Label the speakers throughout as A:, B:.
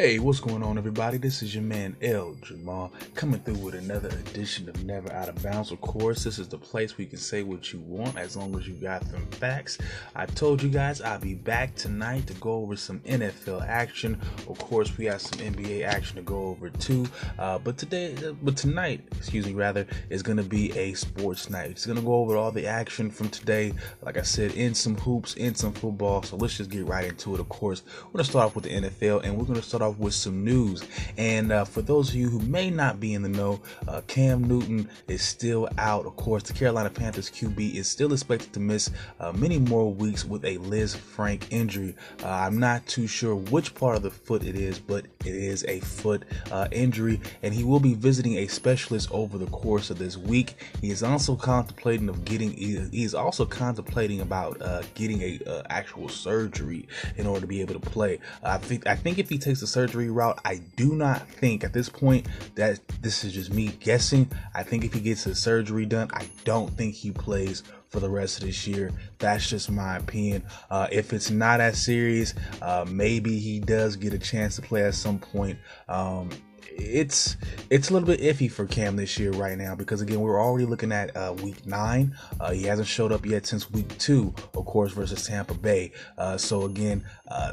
A: Hey, what's going on, everybody? This is your man El Jamal coming through with another edition of Never Out of Bounds. Of course, this is the place where you can say what you want as long as you got them facts. I told you guys I'll be back tonight to go over some NFL action. Of course, we have some NBA action to go over too. Uh, but today, but tonight, excuse me, rather, is going to be a sports night. It's going to go over all the action from today. Like I said, in some hoops, in some football. So let's just get right into it. Of course, we're going to start off with the NFL, and we're going to start start with some news. And uh, for those of you who may not be in the know, uh, Cam Newton is still out. Of course, the Carolina Panthers QB is still expected to miss uh, many more weeks with a Liz Lisfranc injury. Uh, I'm not too sure which part of the foot it is, but it is a foot uh, injury, and he will be visiting a specialist over the course of this week. He is also contemplating of getting. He is also contemplating about uh, getting a actual surgery in order to be able to play. I think. I think if he takes the surgery route. I do not think at this point that this is just me guessing. I think if he gets the surgery done, I don't think he plays for the rest of this year. That's just my opinion. Uh, if it's not as serious, uh, maybe he does get a chance to play at some point. Um, it's it's a little bit iffy for Cam this year right now because again we're already looking at uh, week nine. Uh, he hasn't showed up yet since week two, of course, versus Tampa Bay. Uh, so again, uh,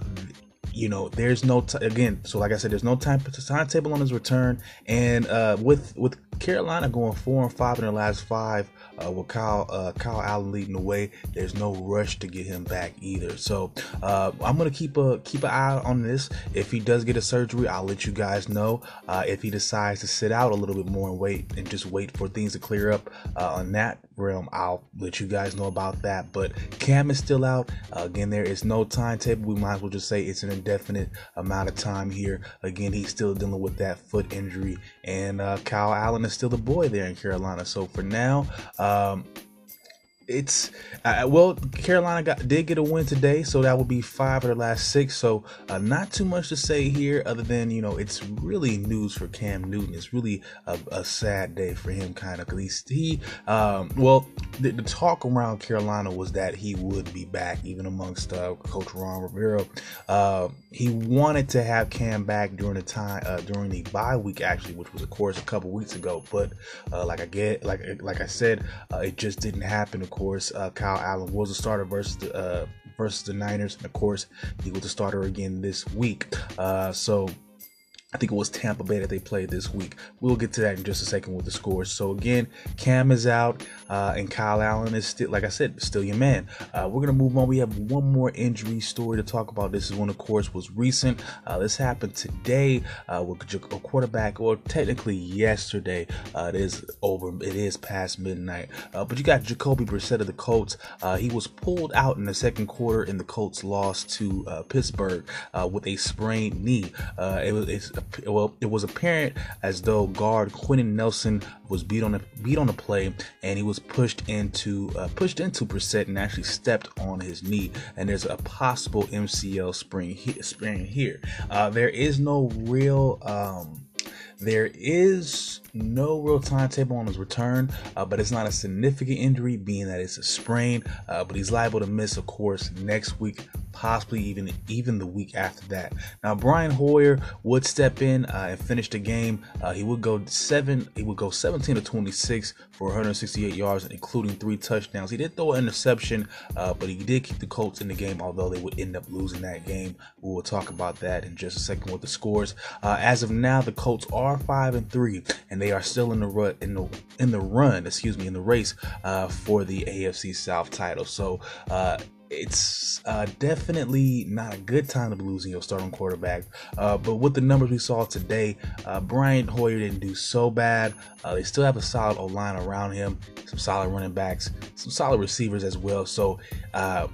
A: you know, there's no t- again. So like I said, there's no time to timetable on his return, and uh, with with Carolina going four and five in their last five, uh, with Kyle uh, Kyle Allen leading the way, there's no rush to get him back either. So uh, I'm gonna keep a keep an eye on this. If he does get a surgery, I'll let you guys know. Uh, if he decides to sit out a little bit more and wait and just wait for things to clear up uh, on that realm, I'll let you guys know about that. But Cam is still out. Uh, again, there is no timetable. We might as well just say it's an indefinite amount of time here. Again, he's still dealing with that foot injury, and Kyle Allen is still the boy there in Carolina. So for now. Um, it's uh, well carolina got did get a win today so that would be five of the last six. So uh, not too much to say here other than you know it's really news for cam newton. It's really a, a sad day for him kind of at least he um, well the, the, talk around carolina was that he would be back even amongst uh, coach ron rivera. Uh, he wanted to have cam back during the time uh, during the bye week actually which was of course a couple weeks ago. But uh, like i get like like i said it just didn't happen of course, uh, Kyle Allen was a starter versus the uh, versus the Niners, and of course, he was a starter again this week. Uh, so I think it was Tampa Bay that they played this week. We'll get to that in just a second with the scores. So again, Cam is out, uh, and Kyle Allen is still, like I said, still your man. Uh, we're gonna move on. We have one more injury story to talk about. This is one, of course, was recent. Uh, this happened today uh, with a quarterback, or technically yesterday. Uh, it is over. It is past midnight. Uh, but you got Jacoby Brissett of the Colts. he was pulled out in the second quarter, and the Colts lost to Pittsburgh with a sprained knee. it was. Well, it was apparent as though guard Quenton Nelson was beat on a beat on a play, and he was pushed into uh, pushed into Brissett and actually stepped on his knee. And there's a possible MCL sprain he, here. Uh, there is no real. Um, there is no real timetable on his return, uh, but it's not a significant injury, being that it's a sprain. Uh, but he's liable to miss, of course, next week, possibly even even the week after that. Now, Brian Hoyer would step in uh, and finish the game. Uh, he would go seven. He would go 17 to 26 for 168 yards, including three touchdowns. He did throw an interception, uh, but he did keep the Colts in the game, although they would end up losing that game. We will talk about that in just a second with the scores. Uh, as of now, the Colts are five and three, and they are still in the run in the in the run. Excuse me, in the race uh, for the AFC South title. So uh, it's uh, definitely not a good time to be losing your starting quarterback. Uh, but with the numbers we saw today, uh, Brian Hoyer didn't do so bad. Uh, they still have a solid O line around him, some solid running backs, some solid receivers as well. So uh,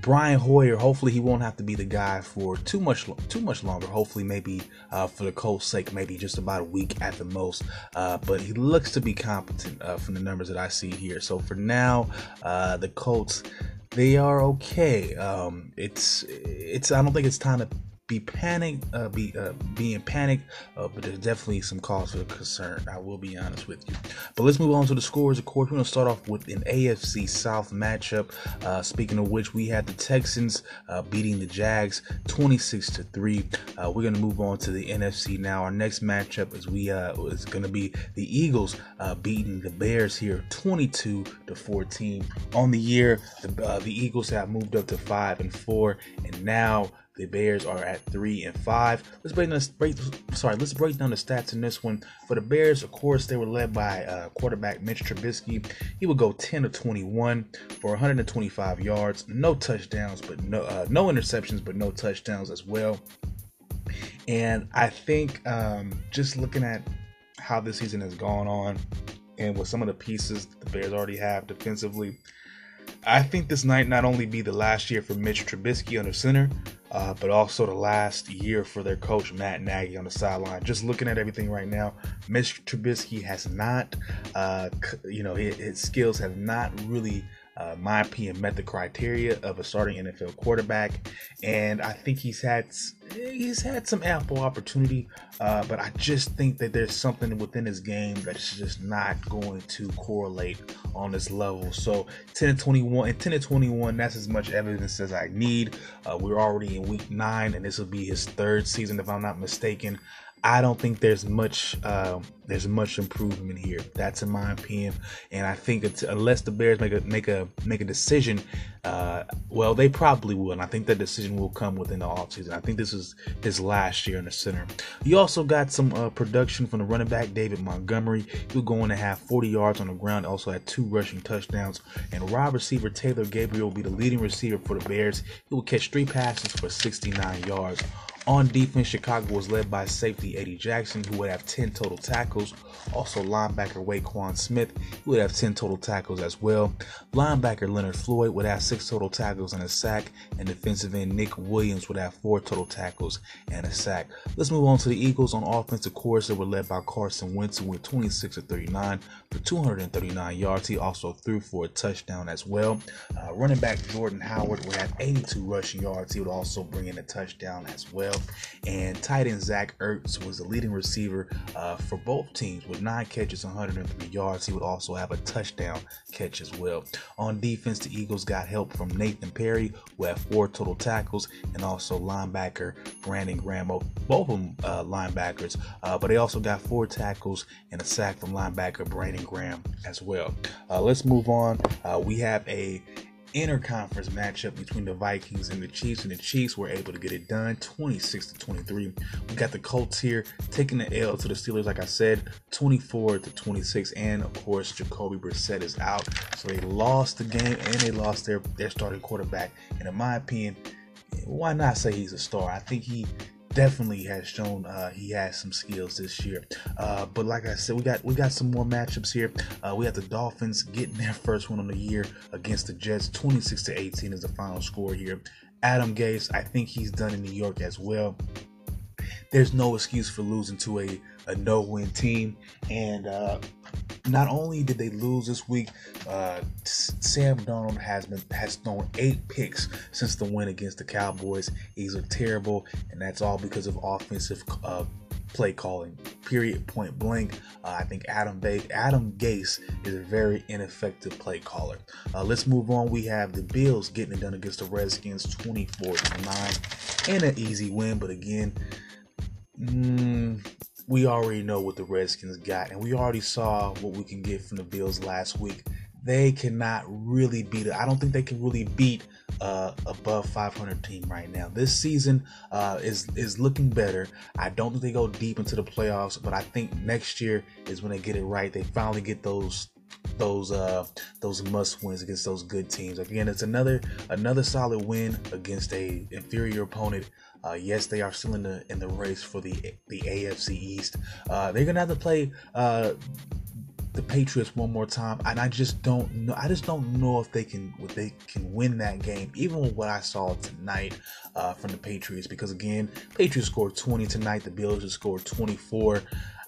A: Brian Hoyer, hopefully he won't have to be the guy for too much too much longer. Hopefully, maybe uh, for the Colts' sake, maybe just about a week at the most. Uh, but he looks to be competent uh, from the numbers that I see here. So for now, uh, the Colts they are okay. Um, it's it's I don't think it's time to be panicked, uh, be uh, being panicked, uh, but there's definitely some cause for concern. I will be honest with you. But let's move on to the scores. Of course, we're gonna start off with an AFC South matchup. Uh, speaking of which, we had the Texans uh, beating the Jags 26 to three. Uh, we're gonna move on to the NFC now. Our next matchup is we is gonna be the Eagles beating the Bears here 22 to 14. On the year, the, the Eagles have moved up to five and four, and now the Bears are at three and five. Let's break down. Break, sorry, let's break down the stats in this one. For the Bears, of course, they were led by uh, quarterback Mitch Trubisky. He would go 10 to 21 for 125 yards, no touchdowns, but no uh, no interceptions, but no touchdowns as well. And I think um, just looking at how this season has gone on, and with some of the pieces the Bears already have defensively, I think this might not only be the last year for Mitch Trubisky under center, uh, but also the last year for their coach Matt Nagy on the sideline. Just looking at everything right now, Mitch Trubisky has not, uh, you know, his, his skills have not really uh, my opinion, met the criteria of a starting NFL quarterback, and I think he's had he's had some ample opportunity, uh, but I just think that there's something within his game that's just not going to correlate on this level. So 10 and 21 and 10 and 21, that's as much evidence as I need. Uh, we're already in week nine, and this will be his third season, if I'm not mistaken. I don't think there's much uh, there's much improvement here. That's in my opinion, and I think unless the Bears make a make a make a decision, uh, well, they probably will, and I think that decision will come within the offseason. I think this is his last year in the center. You also got some uh, production from the running back David Montgomery. He'll go on to have 40 yards on the ground. Also had two rushing touchdowns, and wide receiver Taylor Gabriel will be the leading receiver for the Bears. He will catch three passes for 69 yards. On defense, Chicago was led by safety Eddie Jackson, who would have 10 total tackles. Also, linebacker Roquan Smith, who would have 10 total tackles as well. Linebacker Leonard Floyd would have 6 total tackles and a sack. And defensive end Nick Williams would have 4 total tackles and a sack. Let's move on to the Eagles. On offensive course, they were led by Carson Wentz, who went 26 to 39 for 239 yards. He also threw for a touchdown as well. Uh, running back Jordan Howard would have 82 rushing yards. He would also bring in a touchdown as well. And tight end Zach Ertz was the leading receiver uh, for both teams with nine catches, 103 yards. He would also have a touchdown catch as well. On defense, the Eagles got help from Nathan Perry, who had four total tackles, and also linebacker Brandon Graham, both of them uh, linebackers. Uh, but they also got four tackles and a sack from linebacker Brandon Graham as well. Uh, let's move on. Uh, we have a interconference matchup between the Vikings and the Chiefs, and the Chiefs were able to get it done 26 to 23. We got the Colts here taking the L to the Steelers, like I said, 24 to 26. And of course, Jacoby Brissett is out. So they lost the game and they lost their, their starting quarterback. And in my opinion, why not say he's a star? I think he definitely has shown uh, he has some skills this year. Uh, but like I said, we got we got some more matchups here. Uh, we have the Dolphins getting their first one on the year against the Jets. 26 to 18 is the final score here. Adam Gase, I think he's done in New York as well. There's no excuse for losing to a, a no-win team, and uh, not only did they lose this week, uh, Sam Darnold has been has thrown eight picks since the win against the Cowboys. He's a terrible, and that's all because of offensive uh, play calling. Period. Point blank. Uh, I think Adam ba- Adam Gase is a very ineffective play caller. Uh, let's move on. We have the Bills getting it done against the Redskins, 24-9, and an easy win. But again. Mm, we already know what the Redskins got, and we already saw what we can get from the Bills last week. They cannot really beat it. I don't think they can really beat uh, above 500 team right now. This season uh, is is looking better. I don't think they go deep into the playoffs, but I think next year is when they get it right. They finally get those those uh those must wins against those good teams. Again, it's another another solid win against a inferior opponent. Uh, yes, they are still in the in the race for the the AFC East. Uh, they're gonna have to play uh, the Patriots one more time, and I just don't know. I just don't know if they can if they can win that game, even with what I saw tonight uh, from the Patriots. Because again, Patriots scored 20 tonight. The Bills just scored 24.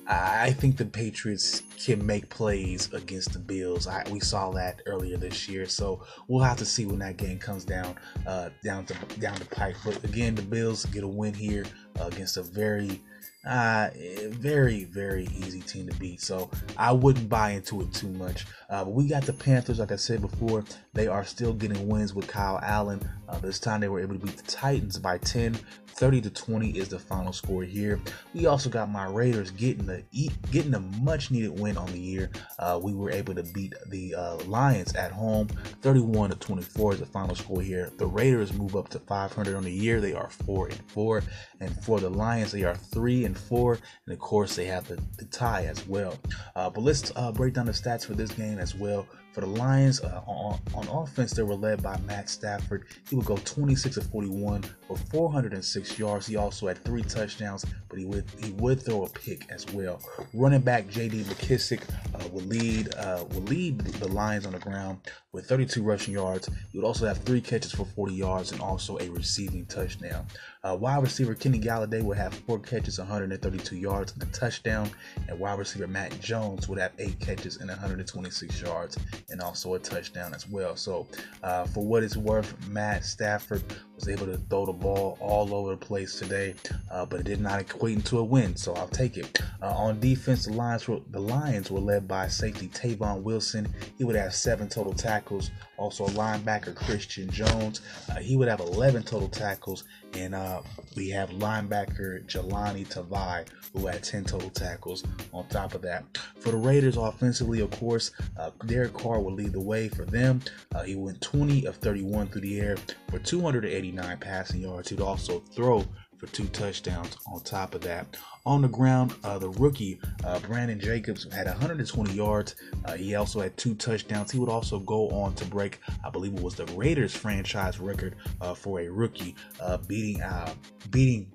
A: I think the Patriots can make plays against the Bills. I, we saw that earlier this year, so we'll have to see when that game comes down uh, down to down the pike. But again, the Bills get a win here uh, against a very uh, very, very easy team to beat. So I wouldn't buy into it too much. Uh, but we got the Panthers, like I said before, they are still getting wins with Kyle Allen. Uh, this time they were able to beat the Titans by 10. 30 to 20 is the final score here. We also got my Raiders getting the getting a much needed win on the year. Uh, we were able to beat the uh, Lions at home, 31 to 24 is the final score here. The Raiders move up to 500 on the year. They are four and four, and for the Lions they are three and four, and of course they have the, the tie as well. Uh, but let's uh, break down the stats for this game as well. For the Lions, uh, on, on offense, they were led by Matt Stafford. He would go 26 of 41 for 406 yards. He also had three touchdowns, but he would he would throw a pick as well. Running back J.D. McKissic uh, would lead uh, would lead the Lions on the ground with 32 rushing yards. He would also have three catches for 40 yards and also a receiving touchdown. Uh, wide receiver Kenny Golladay would have four catches, 132 yards, and a touchdown. And wide receiver Matt Jones would have eight catches and 126 yards and also a touchdown as well. So, uh, for what it's worth, Matt Stafford was able to throw the ball all over the place today, uh, but it did not equate into a win. So I'll take it. Uh, on defense, the Lions were the Lions were led by safety Tavon Wilson. He would have seven total tackles. Also, linebacker Christian Jones. Uh, he would have 11 total tackles and uh, we have linebacker Jahlani Tavai, who had 10 total tackles on top of that. For the Raiders offensively, of course, uh, Derek Carr will lead the way for them. Uh, he went 20 of 31 through the air for 289 passing yards. He'd also throw for two touchdowns on top of that. On the ground, uh, the rookie uh, Brandon Jacobs had 120 yards. Uh, he also had two touchdowns. He would also go on to break, I believe it was the Raiders franchise record uh, for a rookie, uh, beating uh, beating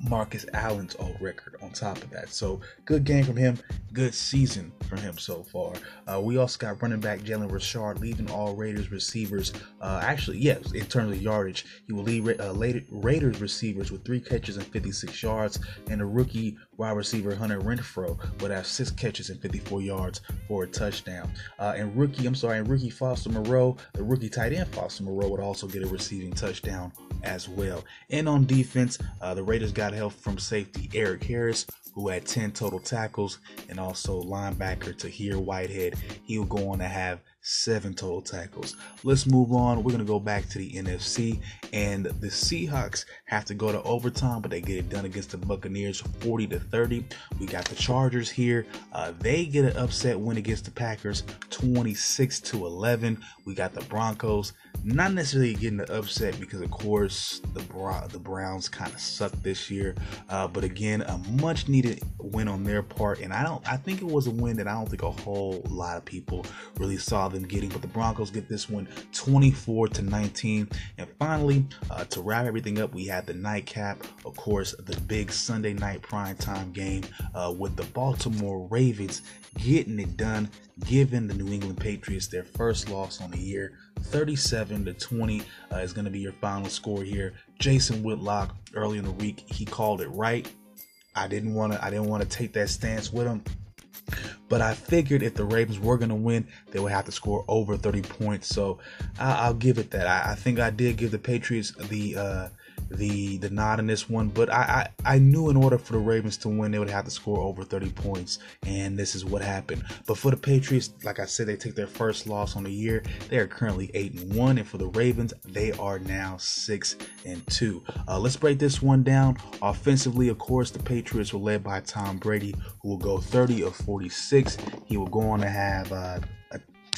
A: Marcus Allen's old record on top of that. So good game from him, good season for him so far. Uh, we also got running back Jalen Richard leading all Raiders receivers. Uh, actually, yes, in terms of yardage, he will lead uh, Raiders receivers with three catches and 56 yards, and the rookie wide receiver Hunter Renfrow would have six catches and 54 yards for a touchdown. Uh, and rookie, I'm sorry, and rookie Foster Moreau, the rookie tight end Foster Moreau would also get a receiving touchdown as well. And on defense, uh, the Raiders got help from safety Erik Harris, who had 10 total tackles, and also linebacker Tahir Whitehead. He will go on to have seven total tackles. Let's move on. We're going to go back to the NFC, and the Seahawks have to go to overtime, but they get it done against the Buccaneers 40 to 30. We got the Chargers here. Uh, they get an upset win against the Packers 26 to 11. We got the Broncos not necessarily getting the upset because of course the the Browns kind of suck this year, uh, but again a much needed win on their part, and I don't I think it was a win that I don't think a whole lot of people really saw getting, but the Broncos get this one 24 to 19. And finally, uh, to wrap everything up, we had the nightcap, of course, the big Sunday night primetime game uh, with the Baltimore Ravens getting it done, giving the New England Patriots their first loss on the year. 37 to 20 uh, is going to be your final score here. Jason Whitlock early in the week he called it right. I didn't want to I didn't want to take that stance with him. But I figured if the Ravens were going to win, they would have to score over 30 points. So I, will give it that. I, I, think I did give the Patriots the uh, the the nod in this one, but I, I, I knew in order for the Ravens to win, they would have to score over 30 points, and this is what happened. But for the Patriots, like I said, they take their first loss on the year. They are currently eight and one, and for the Ravens, they are now six and two. Uh, let's break this one down. Offensively, of course, the Patriots were led by Tom Brady, who will go 30 of 46. He will go on to have uh,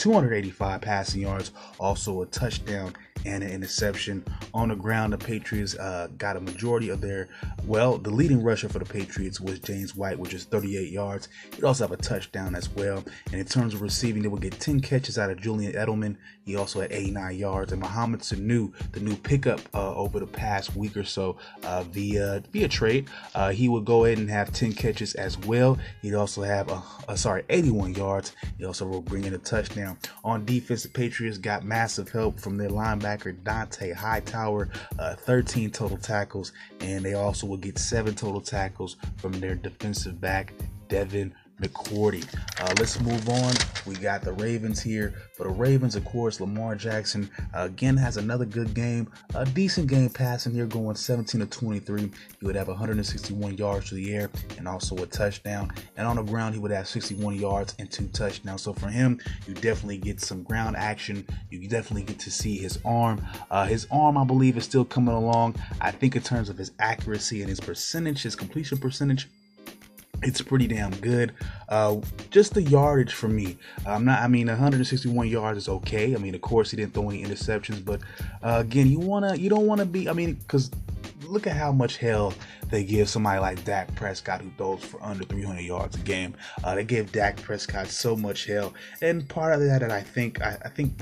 A: 285 passing yards, also a touchdown and an interception. On the ground, the Patriots uh, got a majority of their, well, the leading rusher for the Patriots was James White, which is 38 yards. He'd also have a touchdown as well. And in terms of receiving, they would get 10 catches out of Julian Edelman. He also had 89 yards. And Mohamed Sanu, the new pickup uh, over the past week or so uh, via via trade, uh, he would go ahead and have 10 catches as well. He'd also have, a, sorry, 81 yards. He also will bring in a touchdown. On defense, the Patriots got massive help from their linebacker linebacker Dont'a Hightower, uh, 13 total tackles, and they also will get seven total tackles from their defensive back Devin McCourty. Uh, let's move on. We got the Ravens here. For the Ravens, of course, Lamar Jackson uh, again has another good game. A decent game passing here, going 17 to 23. He would have 161 yards to the air and also a touchdown. And on the ground, he would have 61 yards and two touchdowns. So for him, you definitely get some ground action. You definitely get to see his arm. Uh, his arm, I believe, is still coming along. I think in terms of his accuracy and his percentage, his completion percentage, it's pretty damn good. Uh, just the yardage for me. I'm not. I mean, 161 yards is okay. I mean, of course, he didn't throw any interceptions, but uh, again, you wanna, you don't want to be. I mean, because look at how much hell they give somebody like Dak Prescott who throws for under 300 yards a game. Uh, they give Dak Prescott so much hell, and part of that, that I think, I, I, think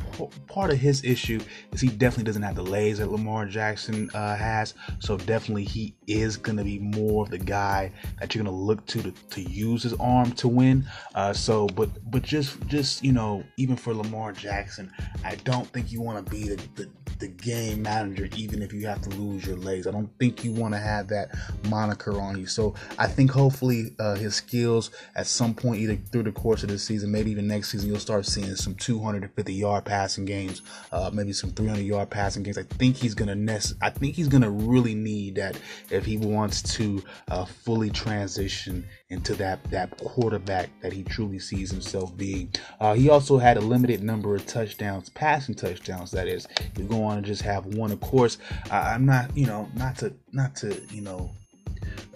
A: part of his issue is he definitely doesn't have the legs that Lamar Jackson uh, has. So definitely he is gonna be more of the guy that you're gonna look to to, to use his arm to win. Uh, so, but but just just you know, even for Lamar Jackson, I don't think you want to be the, the the game manager, even if you have to lose your legs. I don't think you want to have that moniker on you. So I think hopefully uh, his skills at some point, either through the course of the season, maybe even next season, you'll start seeing some 250 yard passing games, uh, maybe some 300 yard passing games. I think he's gonna nest. I think he's gonna really need that if he wants to uh, fully transition into that that quarterback that he truly sees himself being. Uh, he also had a limited number of touchdowns, passing touchdowns. That is, he's going to just have one. Of course, I'm not, you know, not to not to you know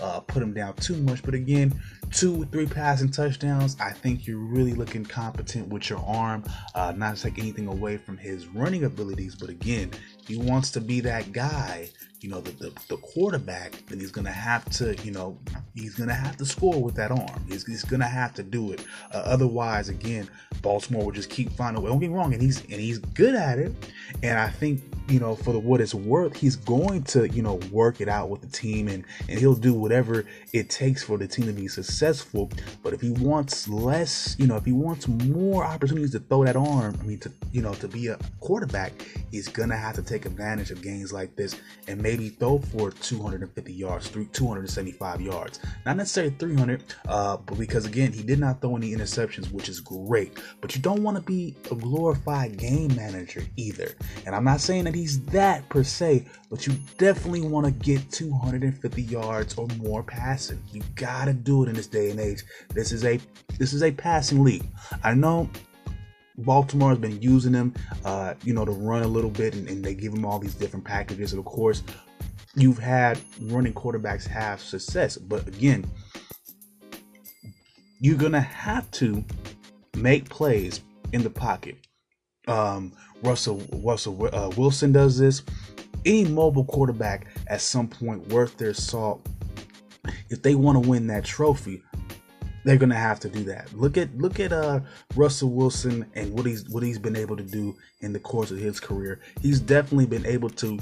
A: uh, put him down too much. But again, two, three passing touchdowns. I think you're really looking competent with your arm. Uh, not to take anything away from his running abilities, but again, he wants to be that guy you know, the, the, the, quarterback, then he's going to have to, you know, he's going to have to score with that arm. He's, he's going to have to do it. Uh, otherwise, again, Baltimore will just keep finding. Don't get wrong, and he's and he's good at it. And I think, you know, for the, what it's worth, he's going to, you know, work it out with the team and, and he'll do whatever it takes for the team to be successful. But if he wants less, you know, if he wants more opportunities to throw that arm, I mean, to, you know, to be a quarterback, he's to have to take advantage of games like this and maybe throw for 250 yards, through 275 yards. Not necessarily 300, uh, but because again, he did not throw any interceptions, which is great. But you don't want to be a glorified game manager either. And I'm not saying that he's that per se, but you definitely want to get 250 yards or more passing. You gotta do it in this day and age. This is a this is a passing league. I know Baltimore has been using them, uh, you know, to run a little bit, and, and, they give them all these different packages. And of course, you've had running quarterbacks have success, but again, you're gonna have to make plays in the pocket. Um, Russell Russell uh, Wilson does this. Any mobile quarterback at some point worth their salt, if they want to win that trophy, they're gonna have to do that. Look at look at uh Russell Wilson and what he's what he's been able to do in the course of his career. He's definitely been able to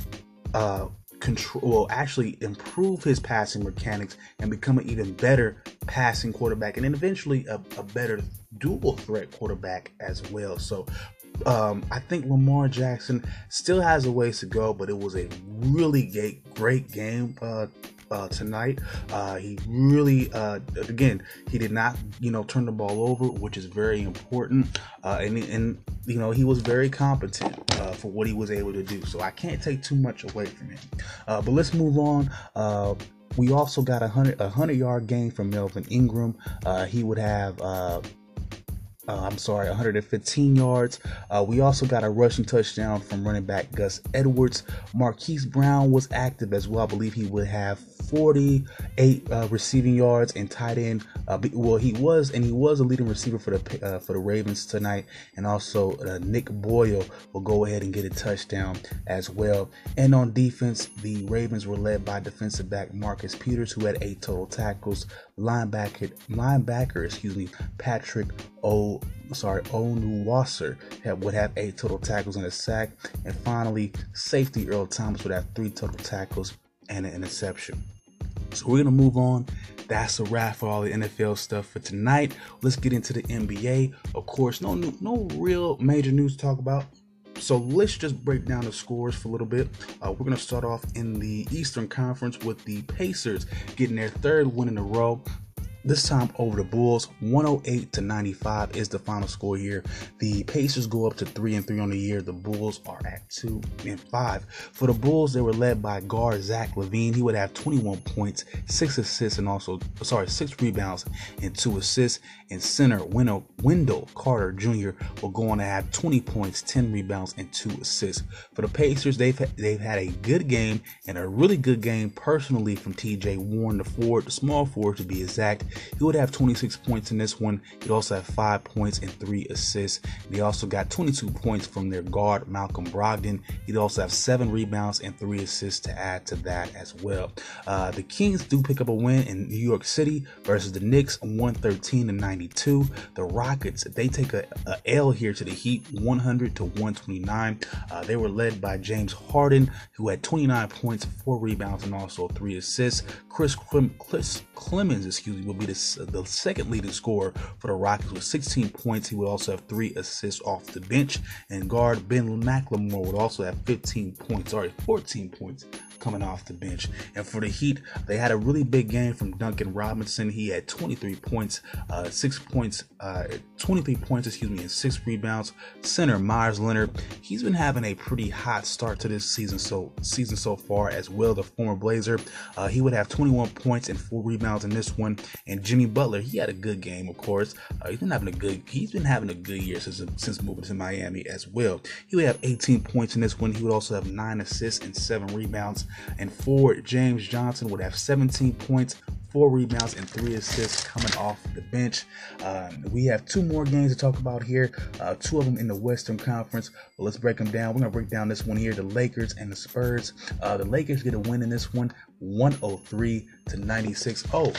A: uh control well actually improve his passing mechanics and become an even better passing quarterback and then eventually a, a better dual threat quarterback as well. So um, I think Lamar Jackson still has a ways to go, but it was a really great, great game uh, uh, tonight. Uh, he really, uh, again, he did not, you know, turn the ball over, which is very important. Uh, and, and, you know, he was very competent uh, for what he was able to do. So I can't take too much away from him. But let's move on. we also got a hundred a hundred yard game from Melvin Ingram. he would have uh, I'm sorry, 115 yards. Uh, we also got a rushing touchdown from running back Gus Edwards. Marquise Brown was active as well. I believe he would have 48 uh, receiving yards and tight end. Uh, well, he was and he was a leading receiver for the uh, for the Ravens tonight. And also uh, Nick Boyle will go ahead and get a touchdown as well. And on defense, the Ravens were led by defensive back Marcus Peters, who had eight total tackles. Linebacker, linebacker, excuse me, Patrick O. Sorry, Onwuasor would have eight total tackles and a sack. And finally, safety Earl Thomas would have three total tackles and an interception. So we're gonna move on. That's a wrap for all the NFL stuff for tonight. Let's get into the NBA. Of course, no new, no real major news to talk about. so let's just break down the scores for a little bit. Uh, we're going to start off in the Eastern Conference with the Pacers getting their third win in a row. This time over the Bulls, 108 to 95 is the final score here. The Pacers go up to three and three on the year. The Bulls are at two and five. For the Bulls, they were led by guard Zach LaVine. He would have 21 points, six assists, and also sorry six rebounds and two assists. And center Wendell, Wendell Carter Jr. will go on to have 20 points, 10 rebounds, and two assists. For the Pacers, they've they've had a good game and a really good game personally from T.J. Warren, the forward, the small forward to be exact. He would have 26 points in this one. He'd also have five points and three assists. And he also got 22 points from their guard, Malcolm Brogdon. He'd also have seven rebounds and three assists to add to that as well. Uh, the Kings do pick up a win in New York City versus the Knicks, 113 to 92. The Rockets, they take a, a L here to the Heat, 100 to 129. Uh, they were led by James Harden, who had 29 points, four rebounds, and also three assists. Chris, Clem- Chris Clemons, excuse me, be the, uh, the second leading scorer for the Rockets with 16 points. He would also have three assists off the bench. And guard Ben McLemore would also have 15 points, sorry, 14 points coming off the bench. And for the Heat, they had a really big game from Duncan Robinson. He had 23 points, uh, six points, uh, 23 points, excuse me, and six rebounds. Center Meyers Leonard, he's been having a pretty hot start to this season so season so far as well. The former Blazer, uh, he would have 21 points and four rebounds in this one. And Jimmy Butler, he had a good game, of course. Uh, he's been having a good, he's been having a good year since since moving to Miami as well. He would have 18 points in this one. He would also have nine assists and seven rebounds. And forward James Johnson would have 17 points, four rebounds, and three assists coming off the bench. Um, we have two more games to talk about here, uh, two of them in the Western Conference. But let's break them down. We're going to break down this one here the Lakers and the Spurs. Uh, the Lakers get a win in this one 103 to 96. Oh,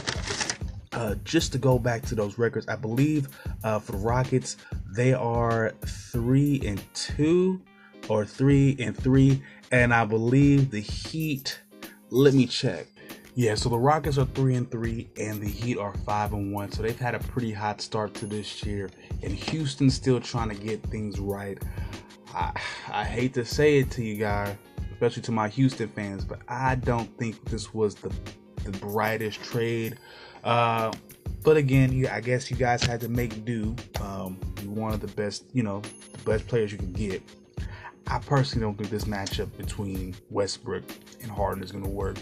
A: uh, just to go back to those records, I believe uh, for the Rockets, they are three and two or three and three, and I believe the Heat. Let me check. Yeah, so the Rockets are three and three, and the Heat are five and one. So they've had a pretty hot start to this year, and Houston's still trying to get things right. I, I hate to say it to you guys, especially to my Houston fans, but I don't think this was the the brightest trade. Uh, but again, you, I guess you guys had to make do. Um, you wanted the best, you know, the best players you can get. I personally don't think this matchup between Westbrook and Harden is going to work.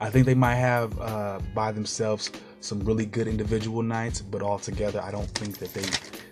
A: I think they might have uh, by themselves some really good individual nights, but altogether, I don't think that they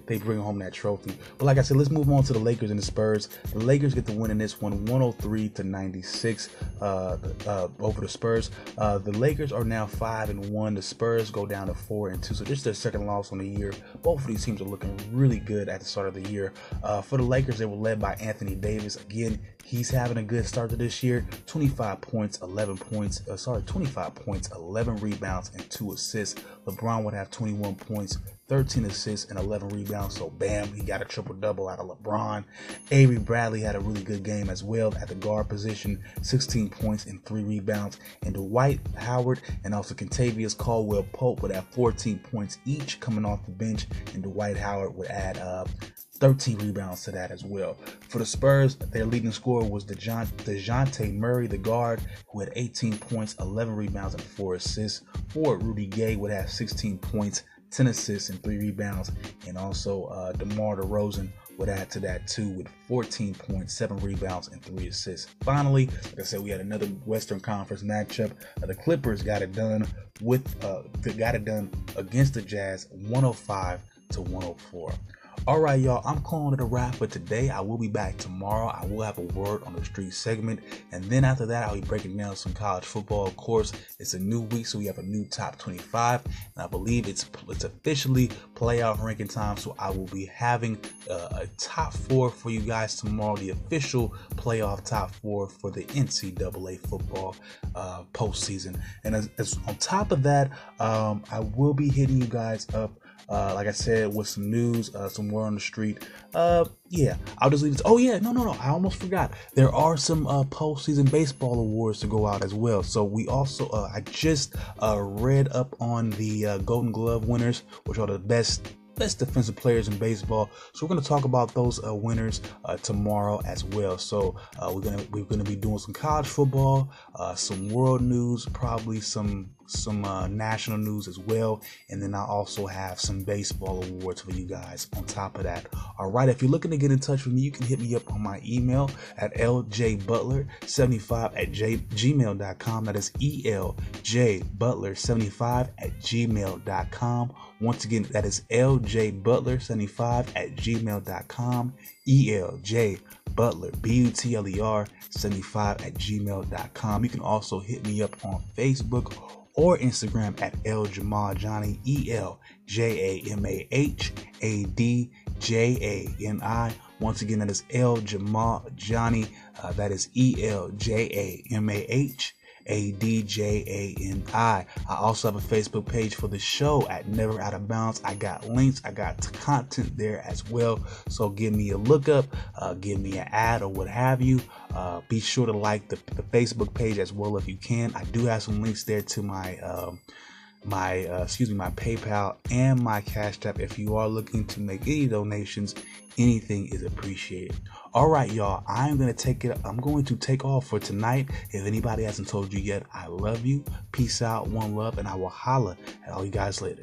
A: they bring home that trophy. But like I said, let's move on to the Lakers and the Spurs. The Lakers get the win in this one, 103 to 96 uh, uh, over the Spurs. Uh, the Lakers are now five and one. The Spurs go down to four and two. So this is their second loss on the year. Both of these teams are looking really good at the start of the year. Uh, for the Lakers, they were led by Anthony Davis. Again, he's having a good start to this year. 25 points, 11 points. Sorry, 25 points, 11 rebounds, and two assists. LeBron would have 21 points, 13 assists and 11 rebounds. So, bam, he got a triple double out of LeBron. Avery Bradley had a really good game as well at the guard position 16 points and 3 rebounds. And Dwight Howard and also Kentavious Caldwell Pope would have 14 points each coming off the bench. And Dwight Howard would add uh, 13 rebounds to that as well. For the Spurs, their leading scorer was DeJoun- Dejounte Murray, the guard, who had 18 points, 11 rebounds, and 4 assists. Forward Rudy Gay would have 16 points, 10 assists, and 3 rebounds. And also, uh, DeMar DeRozan would add to that too with 14.7 rebounds, and 3 assists. Finally, like I said, we had another Western Conference matchup. Uh, the Clippers got it done with, uh, got it done against the Jazz 105 to 104. All right, y'all, I'm calling it a wrap for today. I will be back tomorrow. I will have a word on the street segment. And then after that, I'll be breaking down some college football. Of course, it's a new week, so we have a new top 25. And I believe it's it's officially playoff ranking time. So I will be having a top four for you guys tomorrow, the official playoff top four for the NCAA football uh, postseason. And as, as on top of that, um, I will be hitting you guys up uh, like I said, with some news, uh, some word on the street. Uh, yeah, I'll just leave it. Oh yeah, no, no, no. I almost forgot. There are some uh, postseason baseball awards to go out as well. So we also, uh, I just uh, read up on the uh, Golden Glove winners, which are the best best defensive players in baseball. So we're going to talk about those uh, winners uh, tomorrow as well. So uh, we're gonna we're gonna be doing some college football, uh, some world news, probably some some uh, national news as well, and then I also have some baseball awards for you guys on top of that. All right, if you're looking to get in touch with me, you can hit me up on my email at ljbutler75 at j- gmail.com. That is eljbutler75 at gmail.com. Once again, that is ljbutler75 at gmail.com. ELJ Butler, B U T L E R 75 at gmail.com. You can also hit me up on Facebook or Instagram at El Jamal Johnny, E L J A M A H A D J A N I. Once again, that is El Jamal Johnny. Uh, that is E L J A M A H A D J A N I. I also have a Facebook page for the show at Never Out of Bounds. I got links, I got content there as well. So give me a look up, uh, give me an ad or what have you. Uh, be sure to like the, the, Facebook page as well if you can. I do have some links there to my. Um, my uh, excuse me my PayPal and my Cash App. If you are looking to make any donations, anything is appreciated. All right, y'all. I'm gonna take it. I'm going to take off for tonight. If anybody hasn't told you yet, I love you. Peace out, one love, and I will holla at all you guys later.